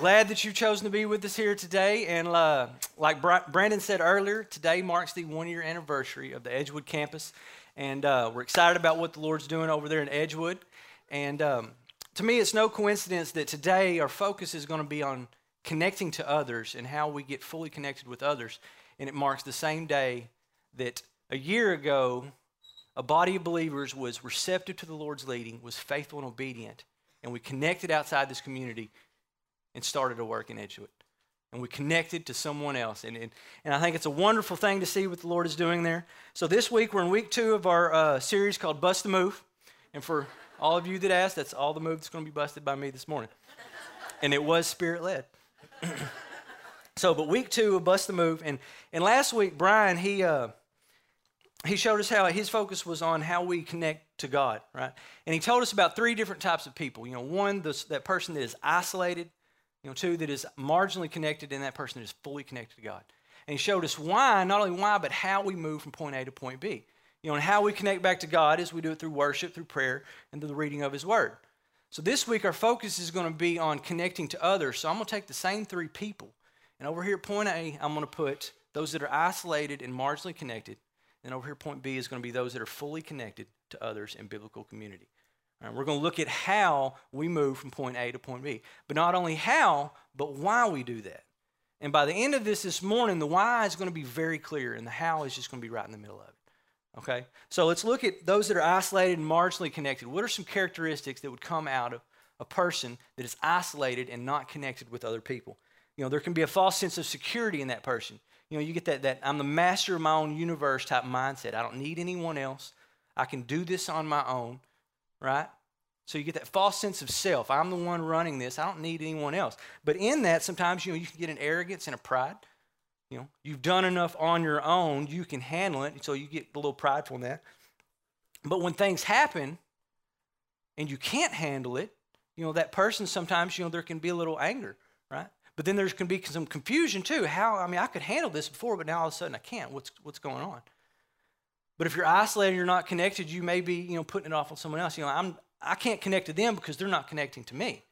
glad that you've chosen to be with us here today. And uh, like Brandon said earlier, today marks the one year anniversary of the Edgewood campus. And uh, we're excited about what the Lord's doing over there in Edgewood. And um, to me, it's no coincidence that today our focus is going to be on connecting to others and how we get fully connected with others. And it marks the same day that a year ago, a body of believers was receptive to the Lord's leading, was faithful and obedient, and we connected outside this community and started to work in Edgewood. And we connected to someone else. And, and, and I think it's a wonderful thing to see what the Lord is doing there. So this week, we're in week two of our uh, series called Bust the Move. And for all of you that asked, that's all the move that's going to be busted by me this morning. and it was spirit led. so, but week two of Bust the Move. And, and last week, Brian, he. Uh, he showed us how his focus was on how we connect to God, right? And he told us about three different types of people. You know, one, that person that is isolated. You know, two, that is marginally connected, and that person that is fully connected to God. And he showed us why, not only why, but how we move from point A to point B. You know, and how we connect back to God is we do it through worship, through prayer, and through the reading of His Word. So this week, our focus is going to be on connecting to others. So I'm going to take the same three people, and over here point A, I'm going to put those that are isolated and marginally connected and over here, point B is going to be those that are fully connected to others in biblical community. Right, we're going to look at how we move from point A to point B. But not only how, but why we do that. And by the end of this this morning, the why is going to be very clear, and the how is just going to be right in the middle of it. Okay? So let's look at those that are isolated and marginally connected. What are some characteristics that would come out of a person that is isolated and not connected with other people? You know, there can be a false sense of security in that person. You know, you get that, that I'm the master of my own universe type mindset. I don't need anyone else. I can do this on my own, right? So you get that false sense of self. I'm the one running this. I don't need anyone else. But in that, sometimes you know you can get an arrogance and a pride. You know, you've done enough on your own, you can handle it, so you get a little prideful in that. But when things happen and you can't handle it, you know, that person sometimes, you know, there can be a little anger, right? But then there's can be some confusion too. How I mean, I could handle this before, but now all of a sudden I can't. What's what's going on? But if you're isolated, you're not connected, you may be you know putting it off on someone else. You know, I'm I can't connect to them because they're not connecting to me,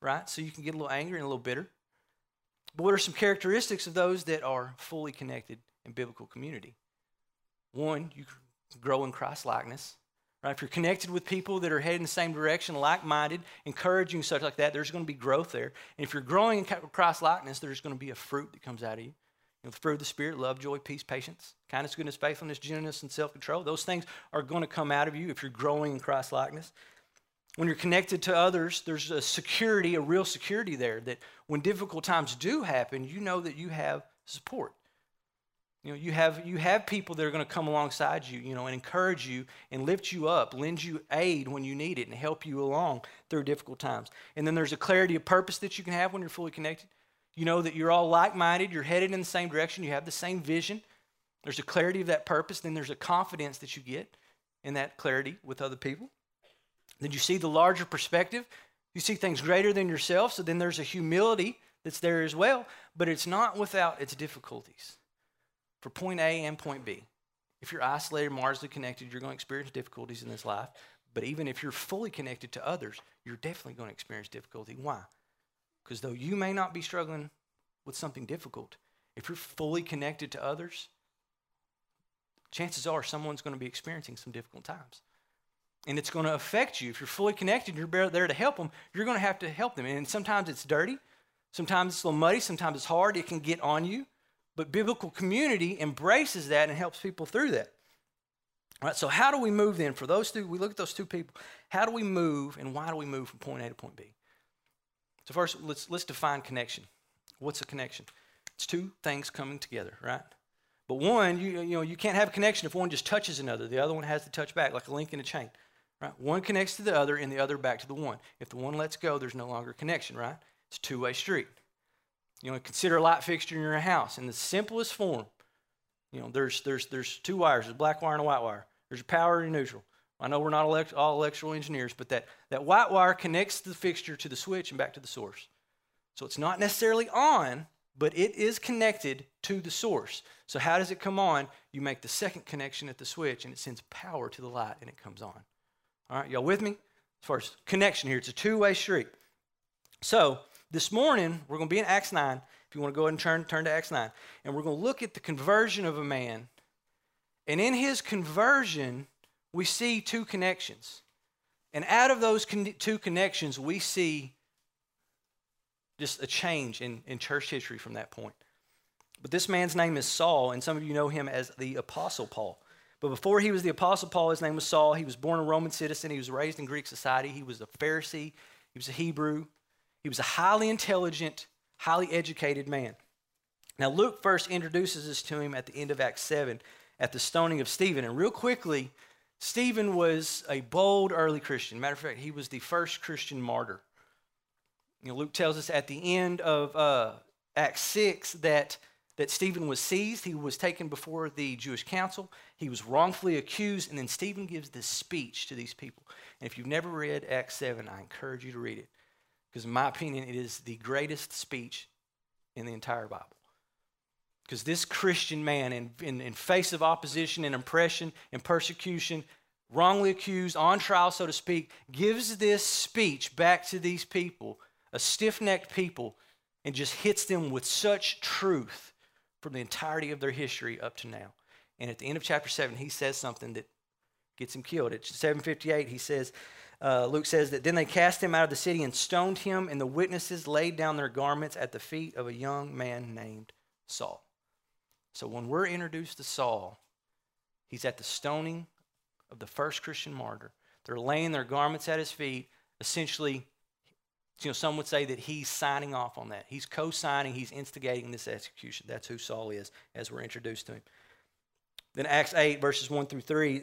right? So you can get a little angry and a little bitter. But what are some characteristics of those that are fully connected in biblical community? One, you grow in Christ likeness. Right? If you're connected with people that are heading the same direction, like minded, encouraging, such like that, there's going to be growth there. And if you're growing in Christ likeness, there's going to be a fruit that comes out of you. You know, the the Spirit love, joy, peace, patience, kindness, goodness, faithfulness, gentleness, and self control. Those things are going to come out of you if you're growing in Christ likeness. When you're connected to others, there's a security, a real security there that when difficult times do happen, you know that you have support. You know, you have, you have people that are going to come alongside you, you know, and encourage you and lift you up, lend you aid when you need it, and help you along through difficult times. And then there's a clarity of purpose that you can have when you're fully connected. You know that you're all like minded, you're headed in the same direction, you have the same vision. There's a clarity of that purpose. Then there's a confidence that you get in that clarity with other people. Then you see the larger perspective. You see things greater than yourself. So then there's a humility that's there as well, but it's not without its difficulties for point A and point B. If you're isolated, marginally connected, you're going to experience difficulties in this life. But even if you're fully connected to others, you're definitely going to experience difficulty. Why? Because though you may not be struggling with something difficult, if you're fully connected to others, chances are someone's going to be experiencing some difficult times. And it's going to affect you. If you're fully connected, and you're there to help them, you're going to have to help them. And sometimes it's dirty, sometimes it's a little muddy, sometimes it's hard, it can get on you. But biblical community embraces that and helps people through that. All right, so how do we move then? For those two, we look at those two people. How do we move and why do we move from point A to point B? So first, let's let's define connection. What's a connection? It's two things coming together, right? But one, you, you know, you can't have a connection if one just touches another. The other one has to touch back, like a link in a chain. Right? One connects to the other and the other back to the one. If the one lets go, there's no longer connection, right? It's a two-way street. You know, consider a light fixture in your house in the simplest form. You know, there's there's there's two wires, there's a black wire and a white wire. There's a power and a neutral. I know we're not elect- all electrical engineers, but that, that white wire connects the fixture to the switch and back to the source. So it's not necessarily on, but it is connected to the source. So how does it come on? You make the second connection at the switch and it sends power to the light and it comes on. All right, y'all with me? As far as connection here, it's a two-way street. So this morning, we're going to be in Acts 9. If you want to go ahead and turn, turn to Acts 9. And we're going to look at the conversion of a man. And in his conversion, we see two connections. And out of those con- two connections, we see just a change in, in church history from that point. But this man's name is Saul, and some of you know him as the Apostle Paul. But before he was the Apostle Paul, his name was Saul. He was born a Roman citizen. He was raised in Greek society. He was a Pharisee. He was a Hebrew. He was a highly intelligent, highly educated man. Now, Luke first introduces us to him at the end of Acts 7 at the stoning of Stephen. And real quickly, Stephen was a bold early Christian. Matter of fact, he was the first Christian martyr. You know, Luke tells us at the end of uh, Acts 6 that, that Stephen was seized. He was taken before the Jewish council. He was wrongfully accused. And then Stephen gives this speech to these people. And if you've never read Acts 7, I encourage you to read it. Because, in my opinion, it is the greatest speech in the entire Bible. Because this Christian man, in, in, in face of opposition and oppression and persecution, wrongly accused, on trial, so to speak, gives this speech back to these people a stiff necked people and just hits them with such truth from the entirety of their history up to now. And at the end of chapter 7, he says something that gets him killed. At 758, he says, uh, Luke says that then they cast him out of the city and stoned him, and the witnesses laid down their garments at the feet of a young man named Saul. So when we're introduced to Saul, he's at the stoning of the first Christian martyr. They're laying their garments at his feet, essentially you know, some would say that he's signing off on that. He's co signing, he's instigating this execution. That's who Saul is as we're introduced to him. Then, Acts 8, verses 1 through 3,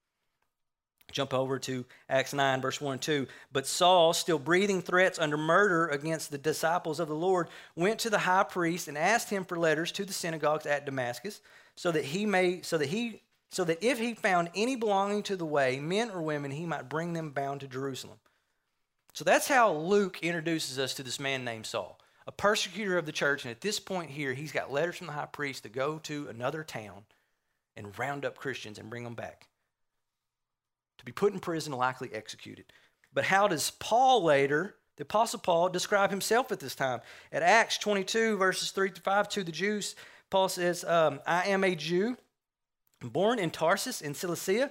Jump over to Acts 9, verse 1 and 2. But Saul, still breathing threats under murder against the disciples of the Lord, went to the high priest and asked him for letters to the synagogues at Damascus, so that he may, so that he, so that if he found any belonging to the way, men or women, he might bring them bound to Jerusalem. So that's how Luke introduces us to this man named Saul a persecutor of the church. And at this point here, he's got letters from the high priest to go to another town and round up Christians and bring them back to be put in prison, and likely executed. But how does Paul later, the Apostle Paul, describe himself at this time? At Acts 22, verses 3 to 5, to the Jews, Paul says, um, I am a Jew, born in Tarsus in Cilicia,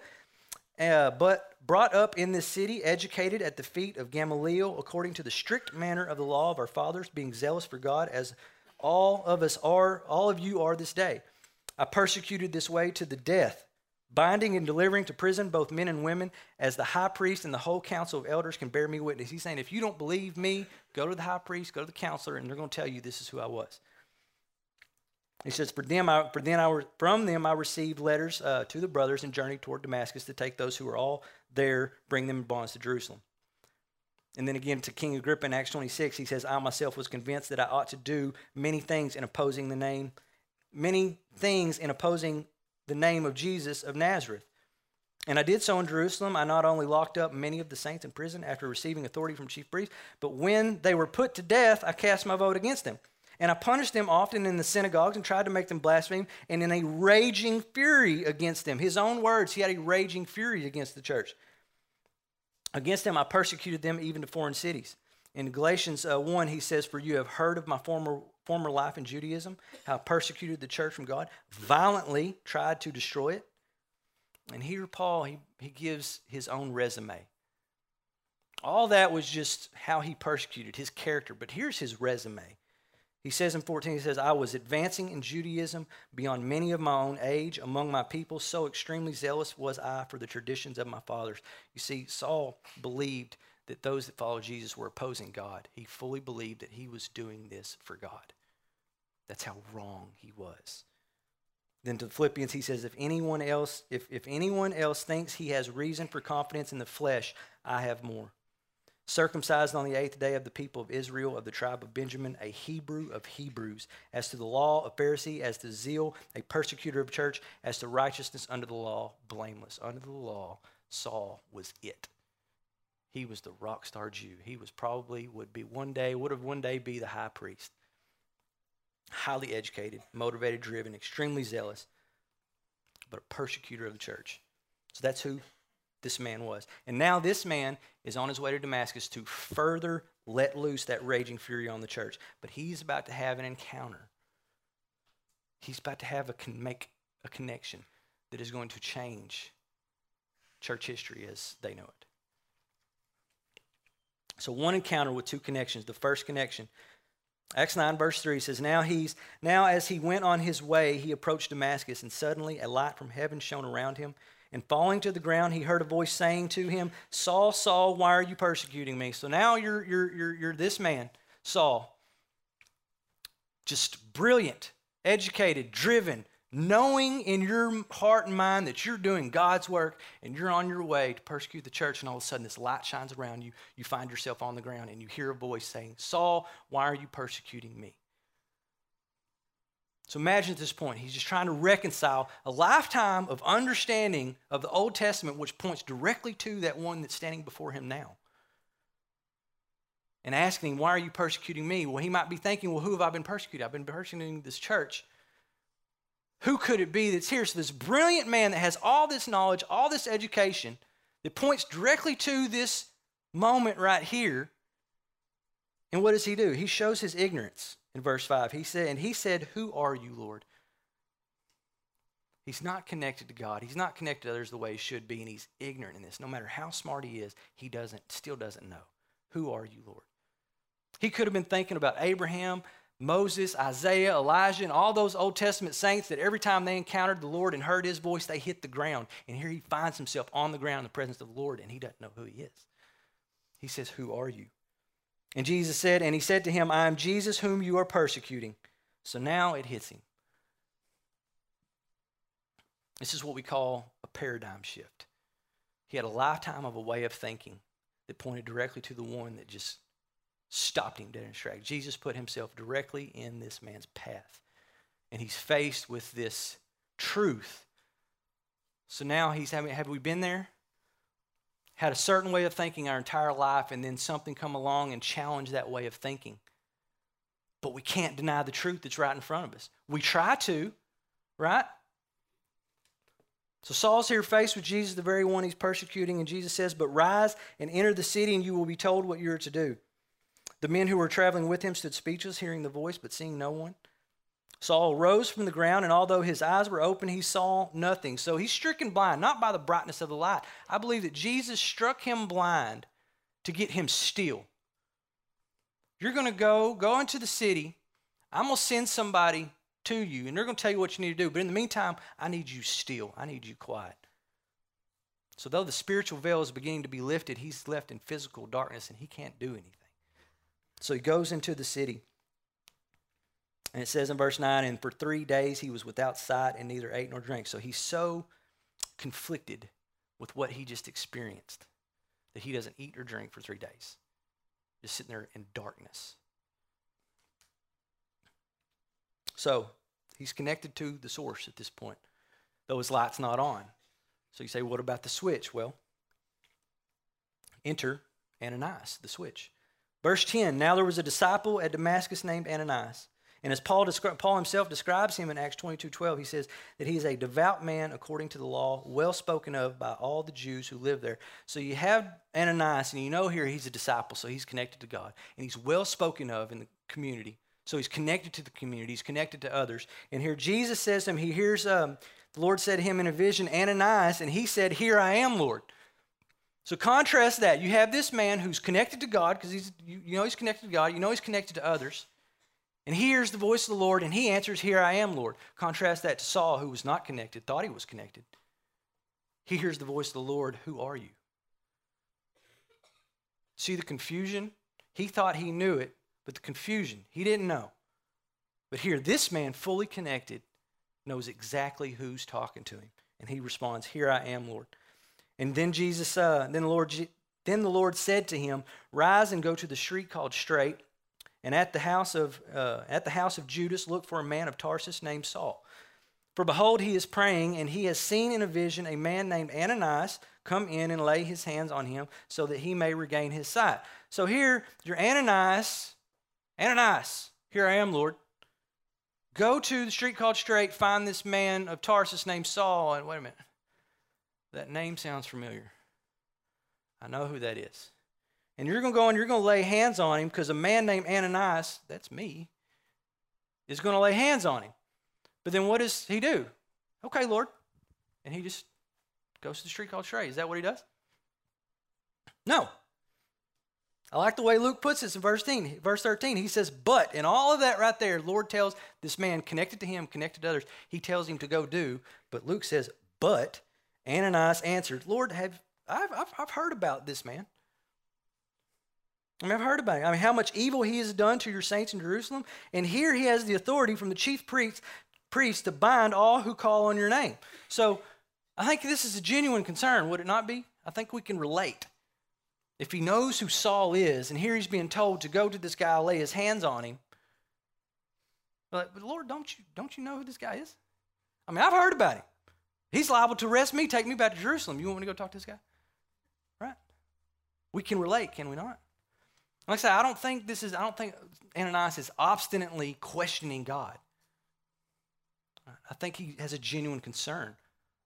uh, but brought up in this city, educated at the feet of Gamaliel, according to the strict manner of the law of our fathers, being zealous for God, as all of us are, all of you are this day. I persecuted this way to the death, binding and delivering to prison both men and women, as the high priest and the whole council of elders can bear me witness. He's saying, if you don't believe me, go to the high priest, go to the counselor, and they're going to tell you this is who I was. He says, For them, I, for then I, from them I received letters uh, to the brothers and journeyed toward Damascus to take those who were all there, bring them in bonds to Jerusalem. And then again to King Agrippa in Acts 26, he says, I myself was convinced that I ought to do many things in opposing the name, many things in opposing the name of Jesus of Nazareth. And I did so in Jerusalem. I not only locked up many of the saints in prison after receiving authority from chief priests, but when they were put to death, I cast my vote against them. And I punished them often in the synagogues and tried to make them blaspheme, and in a raging fury against them. His own words, he had a raging fury against the church. Against them, I persecuted them even to foreign cities. In Galatians uh, 1, he says, For you have heard of my former, former life in Judaism, how persecuted the church from God, violently tried to destroy it. And here, Paul, he, he gives his own resume. All that was just how he persecuted his character, but here's his resume. He says in 14, he says, I was advancing in Judaism beyond many of my own age among my people. So extremely zealous was I for the traditions of my fathers. You see, Saul believed that those that followed Jesus were opposing God. He fully believed that he was doing this for God. That's how wrong he was. Then to the Philippians, he says, if anyone else, if, if anyone else thinks he has reason for confidence in the flesh, I have more. circumcised on the eighth day of the people of Israel, of the tribe of Benjamin, a Hebrew of Hebrews, as to the law, a Pharisee, as to zeal, a persecutor of church, as to righteousness under the law, blameless. Under the law, Saul was it. He was the rock star Jew. He was probably, would be one day, would have one day be the high priest. Highly educated, motivated, driven, extremely zealous, but a persecutor of the church. So that's who this man was. And now this man is on his way to Damascus to further let loose that raging fury on the church. But he's about to have an encounter. He's about to have a con- make a connection that is going to change church history as they know it. So one encounter with two connections. The first connection Acts 9, verse 3 says, Now he's now as he went on his way, he approached Damascus, and suddenly a light from heaven shone around him. And falling to the ground, he heard a voice saying to him, Saul, Saul, why are you persecuting me? So now you're, you're, you're, you're this man, Saul. Just brilliant, educated, driven, knowing in your heart and mind that you're doing God's work and you're on your way to persecute the church, and all of a sudden this light shines around you. You find yourself on the ground and you hear a voice saying, Saul, why are you persecuting me? So imagine at this point, he's just trying to reconcile a lifetime of understanding of the Old Testament, which points directly to that one that's standing before him now. And asking him, Why are you persecuting me? Well, he might be thinking, Well, who have I been persecuting? I've been persecuting this church. Who could it be that's here? So, this brilliant man that has all this knowledge, all this education, that points directly to this moment right here. And what does he do? He shows his ignorance in verse 5. He said, and he said, Who are you, Lord? He's not connected to God. He's not connected to others the way he should be, and he's ignorant in this. No matter how smart he is, he doesn't still doesn't know. Who are you, Lord? He could have been thinking about Abraham, Moses, Isaiah, Elijah, and all those Old Testament saints that every time they encountered the Lord and heard his voice, they hit the ground. And here he finds himself on the ground in the presence of the Lord, and he doesn't know who he is. He says, Who are you? And Jesus said, And he said to him, I am Jesus whom you are persecuting. So now it hits him. This is what we call a paradigm shift. He had a lifetime of a way of thinking that pointed directly to the one that just stopped him dead in his tracks. Jesus put himself directly in this man's path. And he's faced with this truth. So now he's having, have we been there? had a certain way of thinking our entire life, and then something come along and challenge that way of thinking. But we can't deny the truth that's right in front of us. We try to, right? So Saul's here faced with Jesus, the very one he's persecuting, and Jesus says, But rise and enter the city, and you will be told what you're to do. The men who were traveling with him stood speechless, hearing the voice, but seeing no one. Saul rose from the ground, and although his eyes were open, he saw nothing. So he's stricken blind, not by the brightness of the light. I believe that Jesus struck him blind to get him still. You're going to go, go into the city. I'm going to send somebody to you, and they're going to tell you what you need to do. But in the meantime, I need you still. I need you quiet. So, though the spiritual veil is beginning to be lifted, he's left in physical darkness and he can't do anything. So, he goes into the city. And it says in verse 9, and for three days he was without sight and neither ate nor drank. So he's so conflicted with what he just experienced that he doesn't eat or drink for three days, just sitting there in darkness. So he's connected to the source at this point, though his light's not on. So you say, what about the switch? Well, enter Ananias, the switch. Verse 10 Now there was a disciple at Damascus named Ananias. And as Paul, descri- Paul himself describes him in Acts 22 12, he says that he is a devout man according to the law, well spoken of by all the Jews who live there. So you have Ananias, and you know here he's a disciple, so he's connected to God. And he's well spoken of in the community. So he's connected to the community, he's connected to others. And here Jesus says to him, he hears um, the Lord said to him in a vision, Ananias, and he said, Here I am, Lord. So contrast that. You have this man who's connected to God, because he's you, you know he's connected to God, you know he's connected to others. And he hears the voice of the Lord and he answers, Here I am, Lord. Contrast that to Saul, who was not connected, thought he was connected. He hears the voice of the Lord, Who are you? See the confusion? He thought he knew it, but the confusion, he didn't know. But here, this man, fully connected, knows exactly who's talking to him. And he responds, Here I am, Lord. And then Jesus, uh, then the Lord Then the Lord said to him, Rise and go to the street called Straight, and at the house of, uh, at the house of Judas look for a man of Tarsus named Saul. For behold, he is praying, and he has seen in a vision a man named Ananias come in and lay his hands on him so that he may regain his sight. So here, you're Ananias. Ananias, here I am, Lord. Go to the street called Straight, find this man of Tarsus named Saul. And wait a minute, that name sounds familiar. I know who that is. And you're going to go and you're going to lay hands on him because a man named Ananias, that's me, is going to lay hands on him. But then what does he do? Okay, Lord. And he just goes to the street called Straight. Is that what he does? No. I like the way Luke puts this in verse 13. Verse 13, he says, But in all of that right there, Lord tells this man connected to him, connected to others, he tells him to go do. But Luke says, But Ananias answered, Lord, have I've, I've, I've heard about this man. I mean, I've heard about him. I mean, how much evil he has done to your saints in Jerusalem. And here he has the authority from the chief priest, priest to bind all who call on your name. So I think this is a genuine concern, would it not be? I think we can relate. If he knows who Saul is, and here he's being told to go to this guy, lay his hands on him. But, but Lord, don't you, don't you know who this guy is? I mean, I've heard about him. He's liable to arrest me, take me back to Jerusalem. You want me to go talk to this guy? Right? We can relate, can we not? Like I said, I don't think this is, I don't think Ananias is obstinately questioning God. I think he has a genuine concern.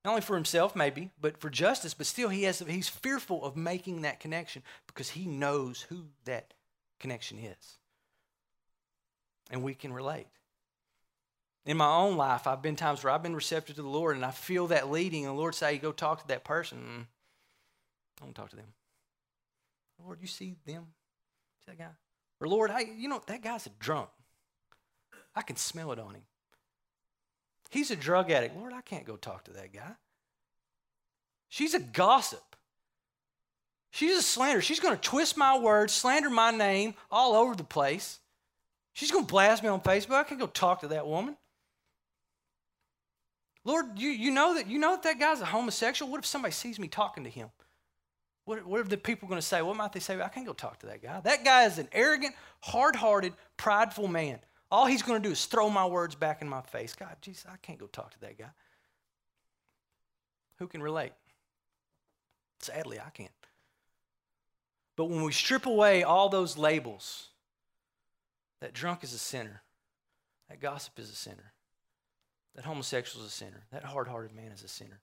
Not only for himself, maybe, but for justice, but still he has, he's fearful of making that connection because he knows who that connection is. And we can relate. In my own life, I've been times where I've been receptive to the Lord and I feel that leading, and the Lord say, Go talk to that person. I don't talk to them. Lord, you see them? See that guy? Or Lord, hey, you know, that guy's a drunk. I can smell it on him. He's a drug addict. Lord, I can't go talk to that guy. She's a gossip. She's a slander. She's going to twist my words, slander my name all over the place. She's going to blast me on Facebook. I can't go talk to that woman. Lord, you, you know that you know that that guy's a homosexual. What if somebody sees me talking to him? What, what are the people going to say? What might they say? I can't go talk to that guy. That guy is an arrogant, hard-hearted, prideful man. All he's going to do is throw my words back in my face. God, Jesus, I can't go talk to that guy. Who can relate? Sadly, I can't. But when we strip away all those labels, that drunk is a sinner, that gossip is a sinner, that homosexual is a sinner, that hard hearted man is a sinner.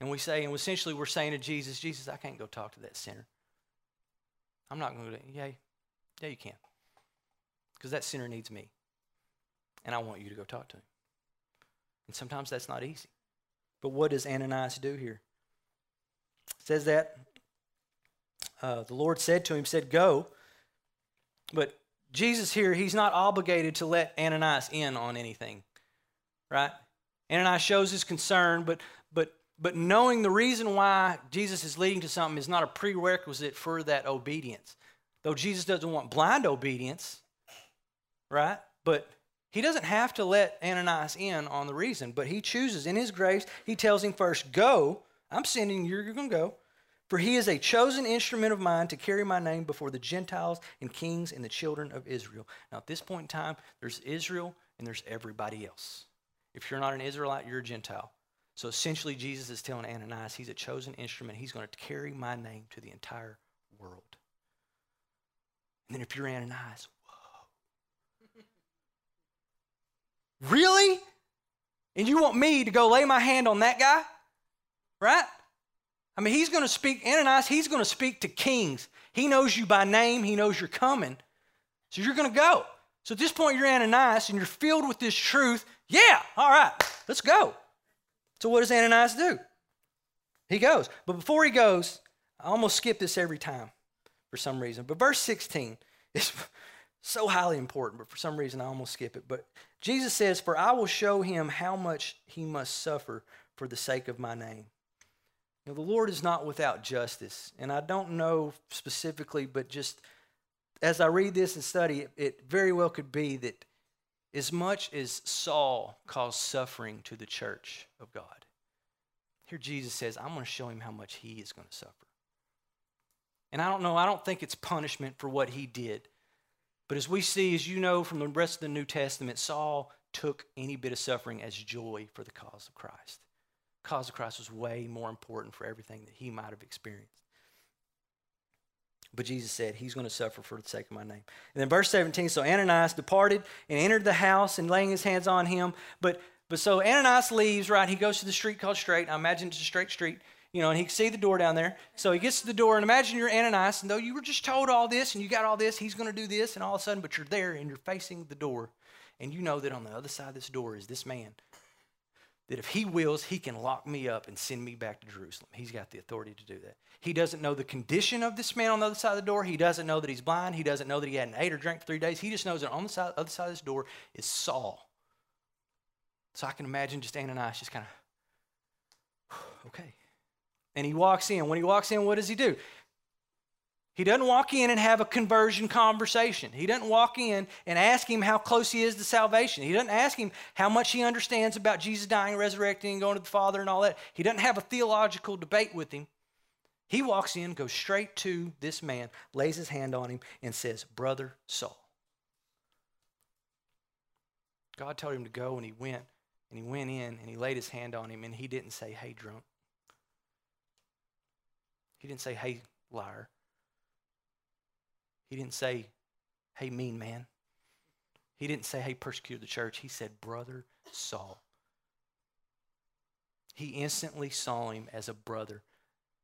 And we say, and essentially we're saying to Jesus, Jesus, I can't go talk to that sinner. I'm not going to, yeah, yeah, you can because that sinner needs me. And I want you to go talk to him. And sometimes that's not easy. But what does Ananias do here? It says that uh, the Lord said to him, said, Go. But Jesus here, he's not obligated to let Ananias in on anything. Right? Ananias shows his concern, but but but knowing the reason why Jesus is leading to something is not a prerequisite for that obedience. Though Jesus doesn't want blind obedience, right? But he doesn't have to let Ananias in on the reason, but he chooses in his grace, he tells him first, Go, I'm sending you, you're going to go. For he is a chosen instrument of mine to carry my name before the Gentiles and kings and the children of Israel. Now, at this point in time, there's Israel and there's everybody else. If you're not an Israelite, you're a Gentile. So essentially, Jesus is telling Ananias he's a chosen instrument. He's going to carry my name to the entire world. And then if you're Ananias, whoa. Really? And you want me to go lay my hand on that guy? Right? I mean, he's going to speak, Ananias, he's going to speak to kings. He knows you by name, he knows you're coming. So you're going to go. So at this point, you're Ananias and you're filled with this truth. Yeah, all right, let's go. So what does Ananias do? He goes. But before he goes, I almost skip this every time for some reason. But verse 16 is so highly important, but for some reason I almost skip it. But Jesus says, For I will show him how much he must suffer for the sake of my name. Now, the Lord is not without justice. And I don't know specifically, but just as I read this and study, it, it very well could be that as much as Saul caused suffering to the church of God, here Jesus says, I'm going to show him how much he is going to suffer. And I don't know, I don't think it's punishment for what he did. But as we see, as you know from the rest of the New Testament, Saul took any bit of suffering as joy for the cause of Christ. The cause of Christ was way more important for everything that he might have experienced. But Jesus said, He's going to suffer for the sake of my name. And then verse 17 so Ananias departed and entered the house and laying his hands on him. But, but so Ananias leaves, right? He goes to the street called Straight. I imagine it's a straight street, you know, and he can see the door down there. So he gets to the door, and imagine you're Ananias, and though you were just told all this and you got all this, he's going to do this, and all of a sudden, but you're there and you're facing the door. And you know that on the other side of this door is this man that if he wills, he can lock me up and send me back to Jerusalem. He's got the authority to do that. He doesn't know the condition of this man on the other side of the door. He doesn't know that he's blind. He doesn't know that he hadn't ate or drank for three days. He just knows that on the side, other side of this door is Saul. So I can imagine just Ananias just kind of, okay. And he walks in. When he walks in, what does he do? He doesn't walk in and have a conversion conversation. He doesn't walk in and ask him how close he is to salvation. He doesn't ask him how much he understands about Jesus dying, resurrecting, and going to the Father and all that. He doesn't have a theological debate with him. He walks in, goes straight to this man, lays his hand on him, and says, Brother Saul. God told him to go, and he went, and he went in, and he laid his hand on him, and he didn't say, Hey, drunk. He didn't say, Hey, liar. He didn't say, hey, mean man. He didn't say, hey, persecute the church. He said, brother Saul. He instantly saw him as a brother,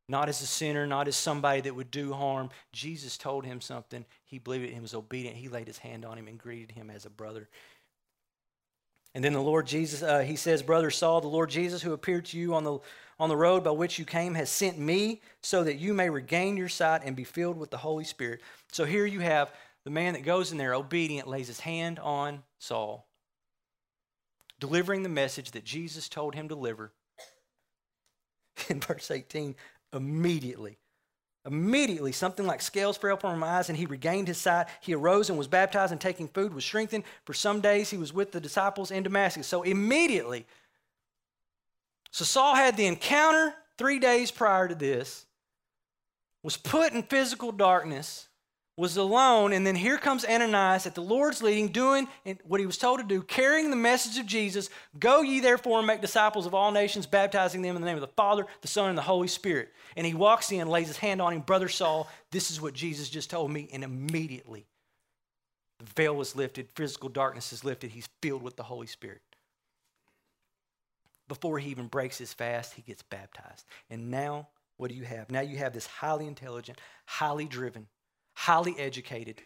not as a sinner, not as somebody that would do harm. Jesus told him something. He believed it. He was obedient. He laid his hand on him and greeted him as a brother. And then the Lord Jesus, uh, he says, Brother Saul, the Lord Jesus who appeared to you on the, on the road by which you came has sent me so that you may regain your sight and be filled with the Holy Spirit. So here you have the man that goes in there, obedient, lays his hand on Saul, delivering the message that Jesus told him to deliver. In verse 18, immediately Immediately, something like scales fell from his eyes, and he regained his sight. He arose and was baptized, and taking food was strengthened. For some days he was with the disciples in Damascus. So immediately, so Saul had the encounter three days prior to this, was put in physical darkness, was alone, and then here comes Ananias at the Lord's leading, doing what he was told to do, carrying the message of Jesus. Go ye therefore and make disciples of all nations, baptizing them in the name of the Father, the Son, and the Holy Spirit. And he walks in, lays his hand on him, Brother Saul, this is what Jesus just told me. And immediately, the veil was lifted, physical darkness is lifted. He's filled with the Holy Spirit. Before he even breaks his fast, he gets baptized. And now, what do you have? Now you have this highly intelligent, highly driven, highly educated,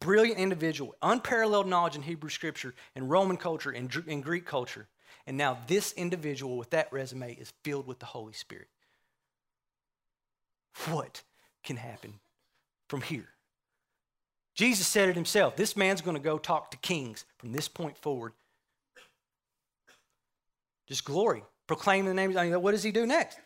brilliant individual, unparalleled knowledge in Hebrew scripture and Roman culture and, and Greek culture. And now this individual with that resume is filled with the Holy Spirit. What can happen from here? Jesus said it himself. This man's going to go talk to kings from this point forward. Just glory. Proclaim the name. I mean, what does he do next?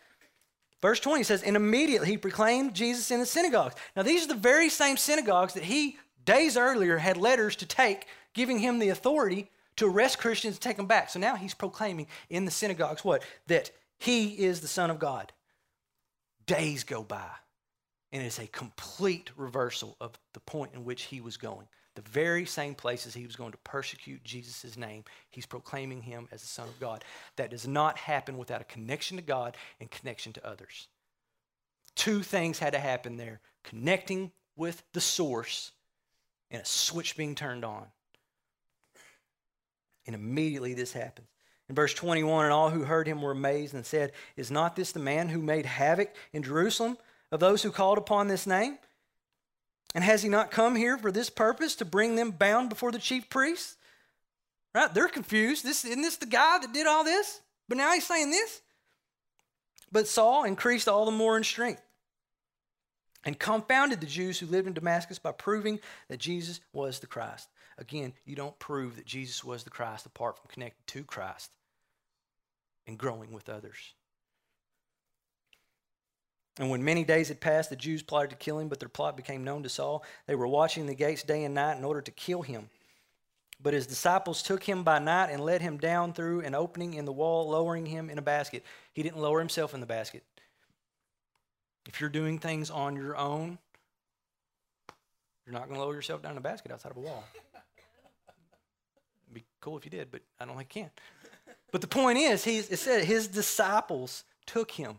Verse 20 says, And immediately he proclaimed Jesus in the synagogues. Now, these are the very same synagogues that he, days earlier, had letters to take, giving him the authority to arrest Christians and take them back. So now he's proclaiming in the synagogues what? That he is the Son of God. Days go by, and it's a complete reversal of the point in which he was going. The very same places he was going to persecute Jesus' name, he's proclaiming him as the Son of God. That does not happen without a connection to God and connection to others. Two things had to happen there connecting with the source and a switch being turned on. And immediately this happens. In verse 21, and all who heard him were amazed and said, Is not this the man who made havoc in Jerusalem of those who called upon this name? And has he not come here for this purpose to bring them bound before the chief priests? Right? They're confused. This, isn't this the guy that did all this? But now he's saying this. But Saul increased all the more in strength and confounded the Jews who lived in Damascus by proving that Jesus was the Christ. Again, you don't prove that Jesus was the Christ apart from connected to Christ and growing with others. And when many days had passed, the Jews plotted to kill him, but their plot became known to Saul. They were watching the gates day and night in order to kill him. But his disciples took him by night and led him down through an opening in the wall, lowering him in a basket. He didn't lower himself in the basket. If you're doing things on your own, you're not going to lower yourself down in a basket outside of a wall. It'd be cool if you did, but I don't think you can. But the point is, he, it said his disciples took him.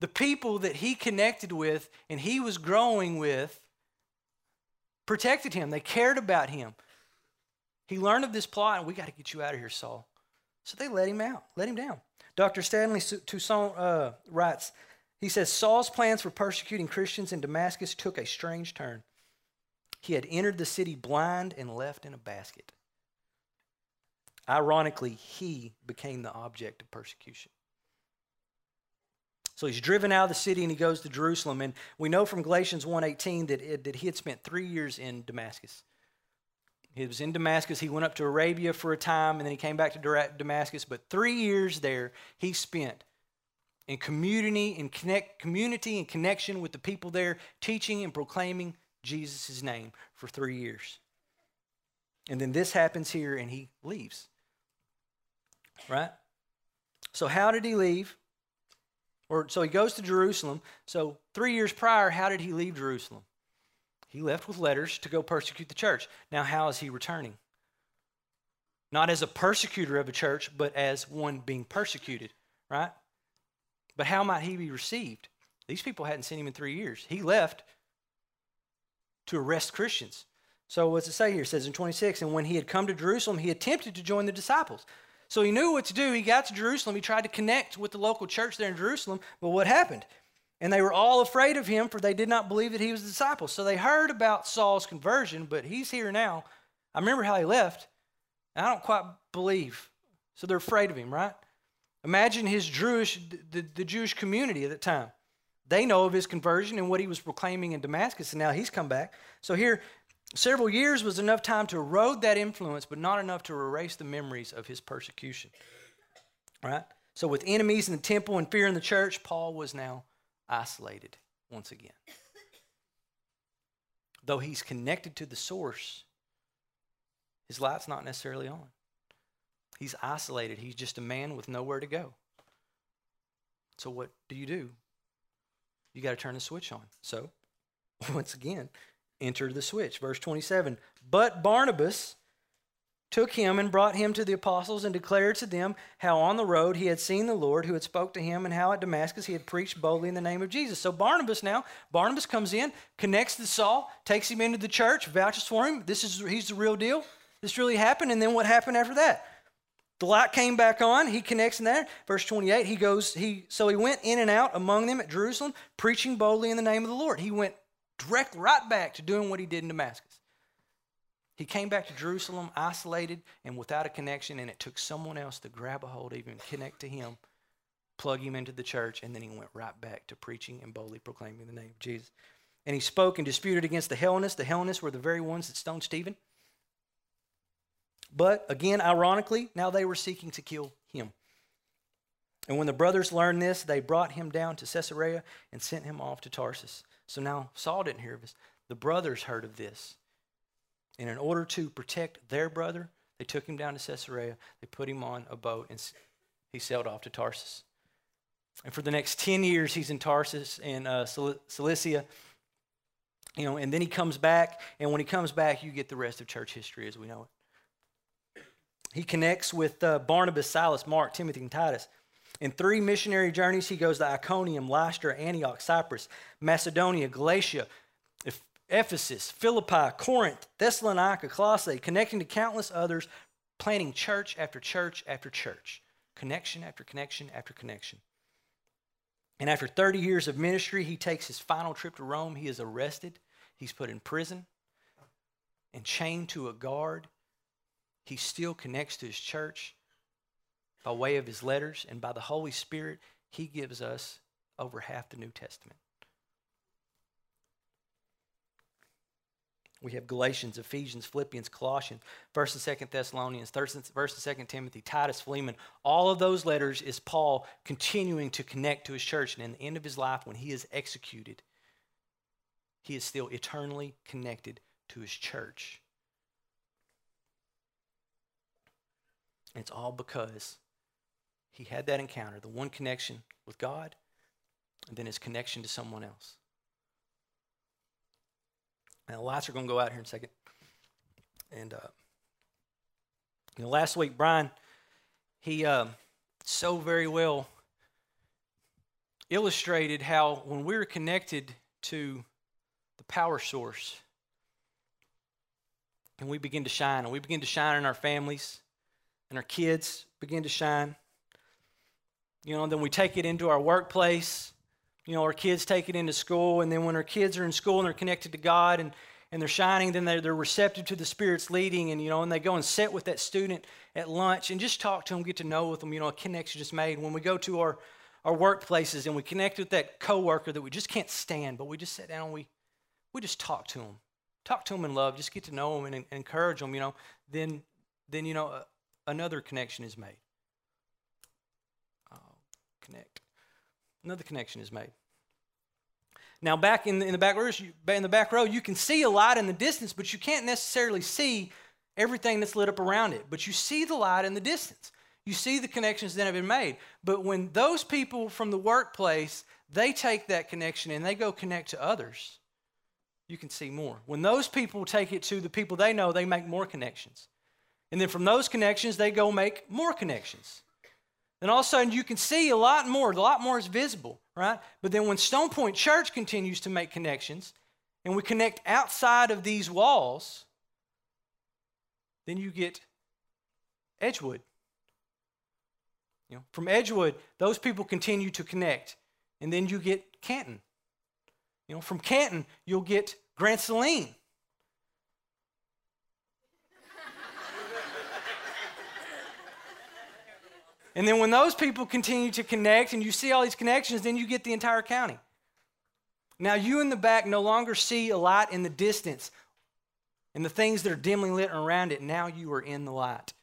The people that he connected with and he was growing with protected him. They cared about him. He learned of this plot, and we got to get you out of here, Saul. So they let him out, let him down. Dr. Stanley Toussaint uh, writes, he says, Saul's plans for persecuting Christians in Damascus took a strange turn. He had entered the city blind and left in a basket. Ironically, he became the object of persecution. So he's driven out of the city and he goes to Jerusalem. And we know from Galatians 1.18 that, it, that he had spent three years in Damascus. He was in Damascus. He went up to Arabia for a time and then he came back to Damascus. But three years there he spent in community, in connect, community and connection with the people there, teaching and proclaiming Jesus' name for three years. And then this happens here and he leaves. Right? So, how did he leave? Or so he goes to Jerusalem. So, three years prior, how did he leave Jerusalem? He left with letters to go persecute the church. Now, how is he returning? Not as a persecutor of a church, but as one being persecuted, right? But how might he be received? These people hadn't seen him in three years. He left to arrest Christians. So, what's it say here? It says in 26, and when he had come to Jerusalem, he attempted to join the disciples. So he knew what to do. He got to Jerusalem. He tried to connect with the local church there in Jerusalem. But what happened? And they were all afraid of him, for they did not believe that he was a disciple. So they heard about Saul's conversion, but he's here now. I remember how he left. I don't quite believe. So they're afraid of him, right? Imagine his Jewish, the, the Jewish community at that time. They know of his conversion and what he was proclaiming in Damascus, and now he's come back. So here, several years was enough time to erode that influence, but not enough to erase the memories of his persecution. Right? So, with enemies in the temple and fear in the church, Paul was now isolated once again. Though he's connected to the source, his light's not necessarily on. He's isolated. He's just a man with nowhere to go. So, what do you do? You got to turn the switch on. So, once again, enter the switch. Verse 27 But Barnabas took him and brought him to the apostles and declared to them how on the road he had seen the Lord who had spoke to him and how at Damascus he had preached boldly in the name of Jesus. So Barnabas now, Barnabas comes in, connects to Saul, takes him into the church, vouches for him. This is he's the real deal. This really happened. And then what happened after that? The light came back on. He connects in there. Verse 28, he goes, he so he went in and out among them at Jerusalem, preaching boldly in the name of the Lord. He went direct right back to doing what he did in Damascus. He came back to Jerusalem isolated and without a connection, and it took someone else to grab a hold him, connect to him, plug him into the church, and then he went right back to preaching and boldly proclaiming the name of Jesus. And he spoke and disputed against the Hellenists. The Hellenists were the very ones that stoned Stephen. But again, ironically, now they were seeking to kill him. And when the brothers learned this, they brought him down to Caesarea and sent him off to Tarsus. So now Saul didn't hear of this. The brothers heard of this. And in order to protect their brother, they took him down to Caesarea. They put him on a boat, and he sailed off to Tarsus. And for the next 10 years, he's in Tarsus in uh, Cilicia. You know, and then he comes back, and when he comes back, you get the rest of church history as we know it. He connects with uh, Barnabas, Silas, Mark, Timothy, and Titus. In three missionary journeys, he goes to Iconium, Lystra, Antioch, Cyprus, Macedonia, Galatia, Ephesus, Philippi, Corinth, Thessalonica, Colossae, connecting to countless others, planting church after church after church, connection after connection after connection. And after 30 years of ministry, he takes his final trip to Rome. He is arrested, he's put in prison and chained to a guard. He still connects to his church by way of his letters, and by the Holy Spirit, he gives us over half the New Testament. We have Galatians, Ephesians, Philippians, Colossians, 1st and 2nd Thessalonians, 1st and 2nd Timothy, Titus, Philemon. All of those letters is Paul continuing to connect to his church. And in the end of his life, when he is executed, he is still eternally connected to his church. And it's all because he had that encounter, the one connection with God and then his connection to someone else. Now, the lights are going to go out here in a second. And, uh, you know, last week, Brian, he uh, so very well illustrated how when we're connected to the power source and we begin to shine, and we begin to shine in our families, and our kids begin to shine, you know, then we take it into our workplace. You know, our kids take it into school, and then when our kids are in school and they're connected to God and, and they're shining, then they're, they're receptive to the Spirit's leading, and, you know, and they go and sit with that student at lunch and just talk to them, get to know with them, you know, a connection just made. When we go to our, our workplaces and we connect with that coworker that we just can't stand, but we just sit down and we, we just talk to them. Talk to them in love, just get to know them and, and encourage them, you know, then, then you know, another connection is made connect. Another connection is made. Now, back in the, in the back row, in the back row, you can see a light in the distance, but you can't necessarily see everything that's lit up around it. But you see the light in the distance. You see the connections that have been made. But when those people from the workplace, they take that connection and they go connect to others, you can see more. When those people take it to the people they know, they make more connections. And then from those connections, they go make more connections then all of a sudden you can see a lot more. A lot more is visible, right? But then when Stone Point Church continues to make connections and we connect outside of these walls, then you get Edgewood. You know, from Edgewood, those people continue to connect. And then you get Canton. You know, from Canton, you'll get Grand Saline. And then when those people continue to connect and you see all these connections, then you get the entire county. Now you in the back no longer see a light in the distance and the things that are dimly lit around it. Now you are in the light.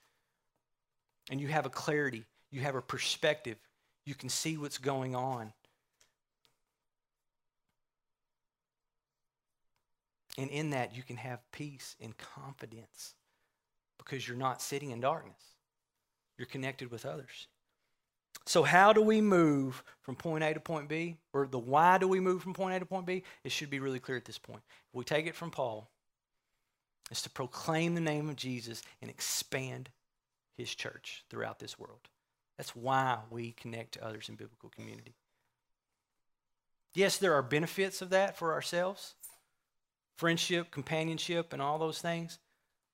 And you have a clarity, you have a perspective, you can see what's going on. And in that, you can have peace and confidence because you're not sitting in darkness. You're connected with others. So, how do we move from point A to point B? Or the why do we move from point A to point B? It should be really clear at this point. If we take it from Paul, it's to proclaim the name of Jesus and expand his church throughout this world. That's why we connect to others in biblical community. Yes, there are benefits of that for ourselves friendship, companionship, and all those things.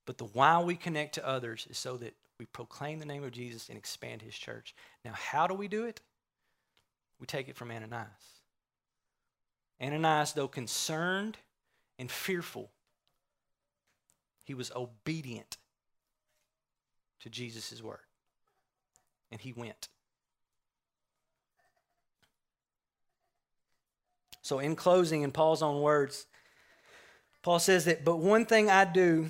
But the why we connect to others is so that we proclaim the name of Jesus and expand his church. Now, how do we do it? We take it from Ananias. Ananias, though concerned and fearful, he was obedient to Jesus' word. And he went. So, in closing, in Paul's own words, Paul says that, but one thing I do,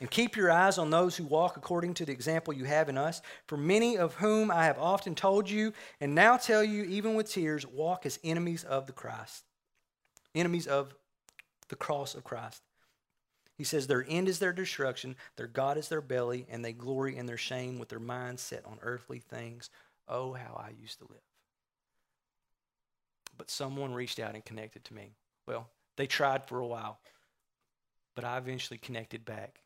and keep your eyes on those who walk according to the example you have in us. For many of whom I have often told you, and now tell you, even with tears, walk as enemies of the Christ, enemies of the cross of Christ. He says, Their end is their destruction, their God is their belly, and they glory in their shame with their minds set on earthly things. Oh, how I used to live. But someone reached out and connected to me. Well, they tried for a while, but I eventually connected back.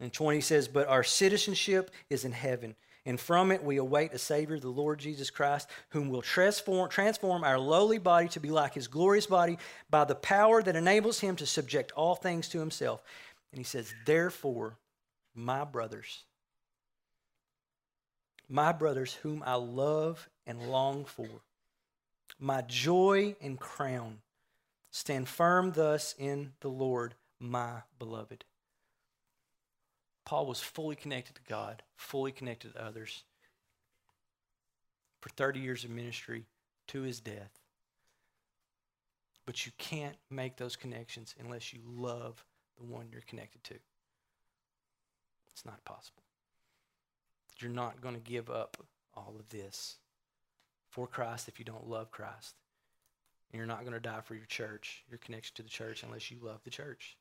And 20 says, But our citizenship is in heaven, and from it we await a Savior, the Lord Jesus Christ, whom will transform, transform our lowly body to be like his glorious body by the power that enables him to subject all things to himself. And he says, Therefore, my brothers, my brothers, whom I love and long for, my joy and crown, stand firm thus in the Lord, my beloved. Paul was fully connected to God, fully connected to others for 30 years of ministry to his death. But you can't make those connections unless you love the one you're connected to. It's not possible. You're not going to give up all of this for Christ if you don't love Christ. And you're not going to die for your church, your connection to the church, unless you love the church.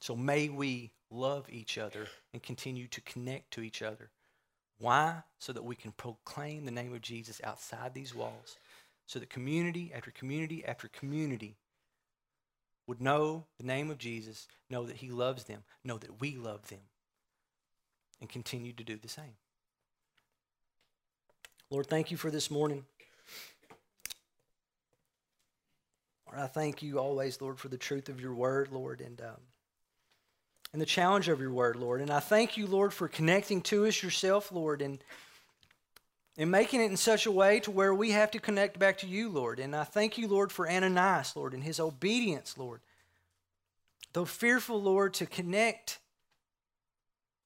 So may we love each other and continue to connect to each other. Why? So that we can proclaim the name of Jesus outside these walls. So that community after community after community would know the name of Jesus, know that he loves them, know that we love them, and continue to do the same. Lord, thank you for this morning. Lord, I thank you always, Lord, for the truth of your word, Lord, and um, and the challenge of your word, Lord. And I thank you, Lord, for connecting to us yourself, Lord, and and making it in such a way to where we have to connect back to you, Lord. And I thank you, Lord, for Ananias, Lord, and his obedience, Lord. Though fearful, Lord, to connect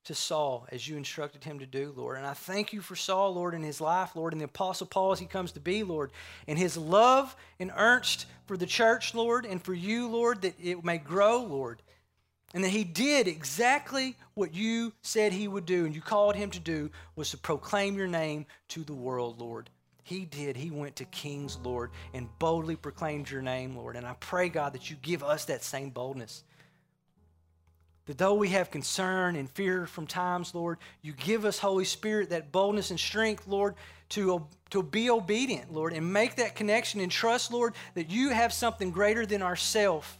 to Saul as you instructed him to do, Lord. And I thank you for Saul, Lord, in his life, Lord, and the Apostle Paul as he comes to be, Lord, and his love and earnest for the church, Lord, and for you, Lord, that it may grow, Lord. And that he did exactly what you said he would do and you called him to do was to proclaim your name to the world, Lord. He did. He went to kings, Lord, and boldly proclaimed your name, Lord. And I pray, God, that you give us that same boldness. That though we have concern and fear from times, Lord, you give us, Holy Spirit, that boldness and strength, Lord, to, to be obedient, Lord, and make that connection and trust, Lord, that you have something greater than ourself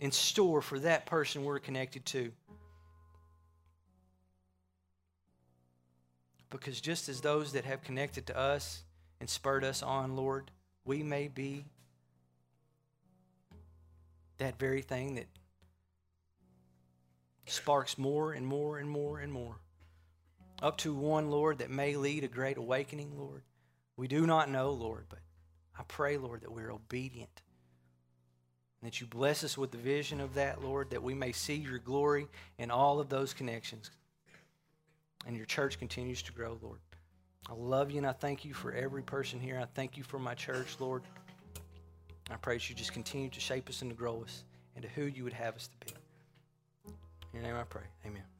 in store for that person we're connected to. Because just as those that have connected to us and spurred us on, Lord, we may be that very thing that sparks more and more and more and more. Up to one, Lord, that may lead a great awakening, Lord. We do not know, Lord, but I pray, Lord, that we're obedient that you bless us with the vision of that, Lord, that we may see your glory in all of those connections. And your church continues to grow, Lord. I love you and I thank you for every person here. I thank you for my church, Lord. I pray that you just continue to shape us and to grow us into who you would have us to be. In your name I pray. Amen.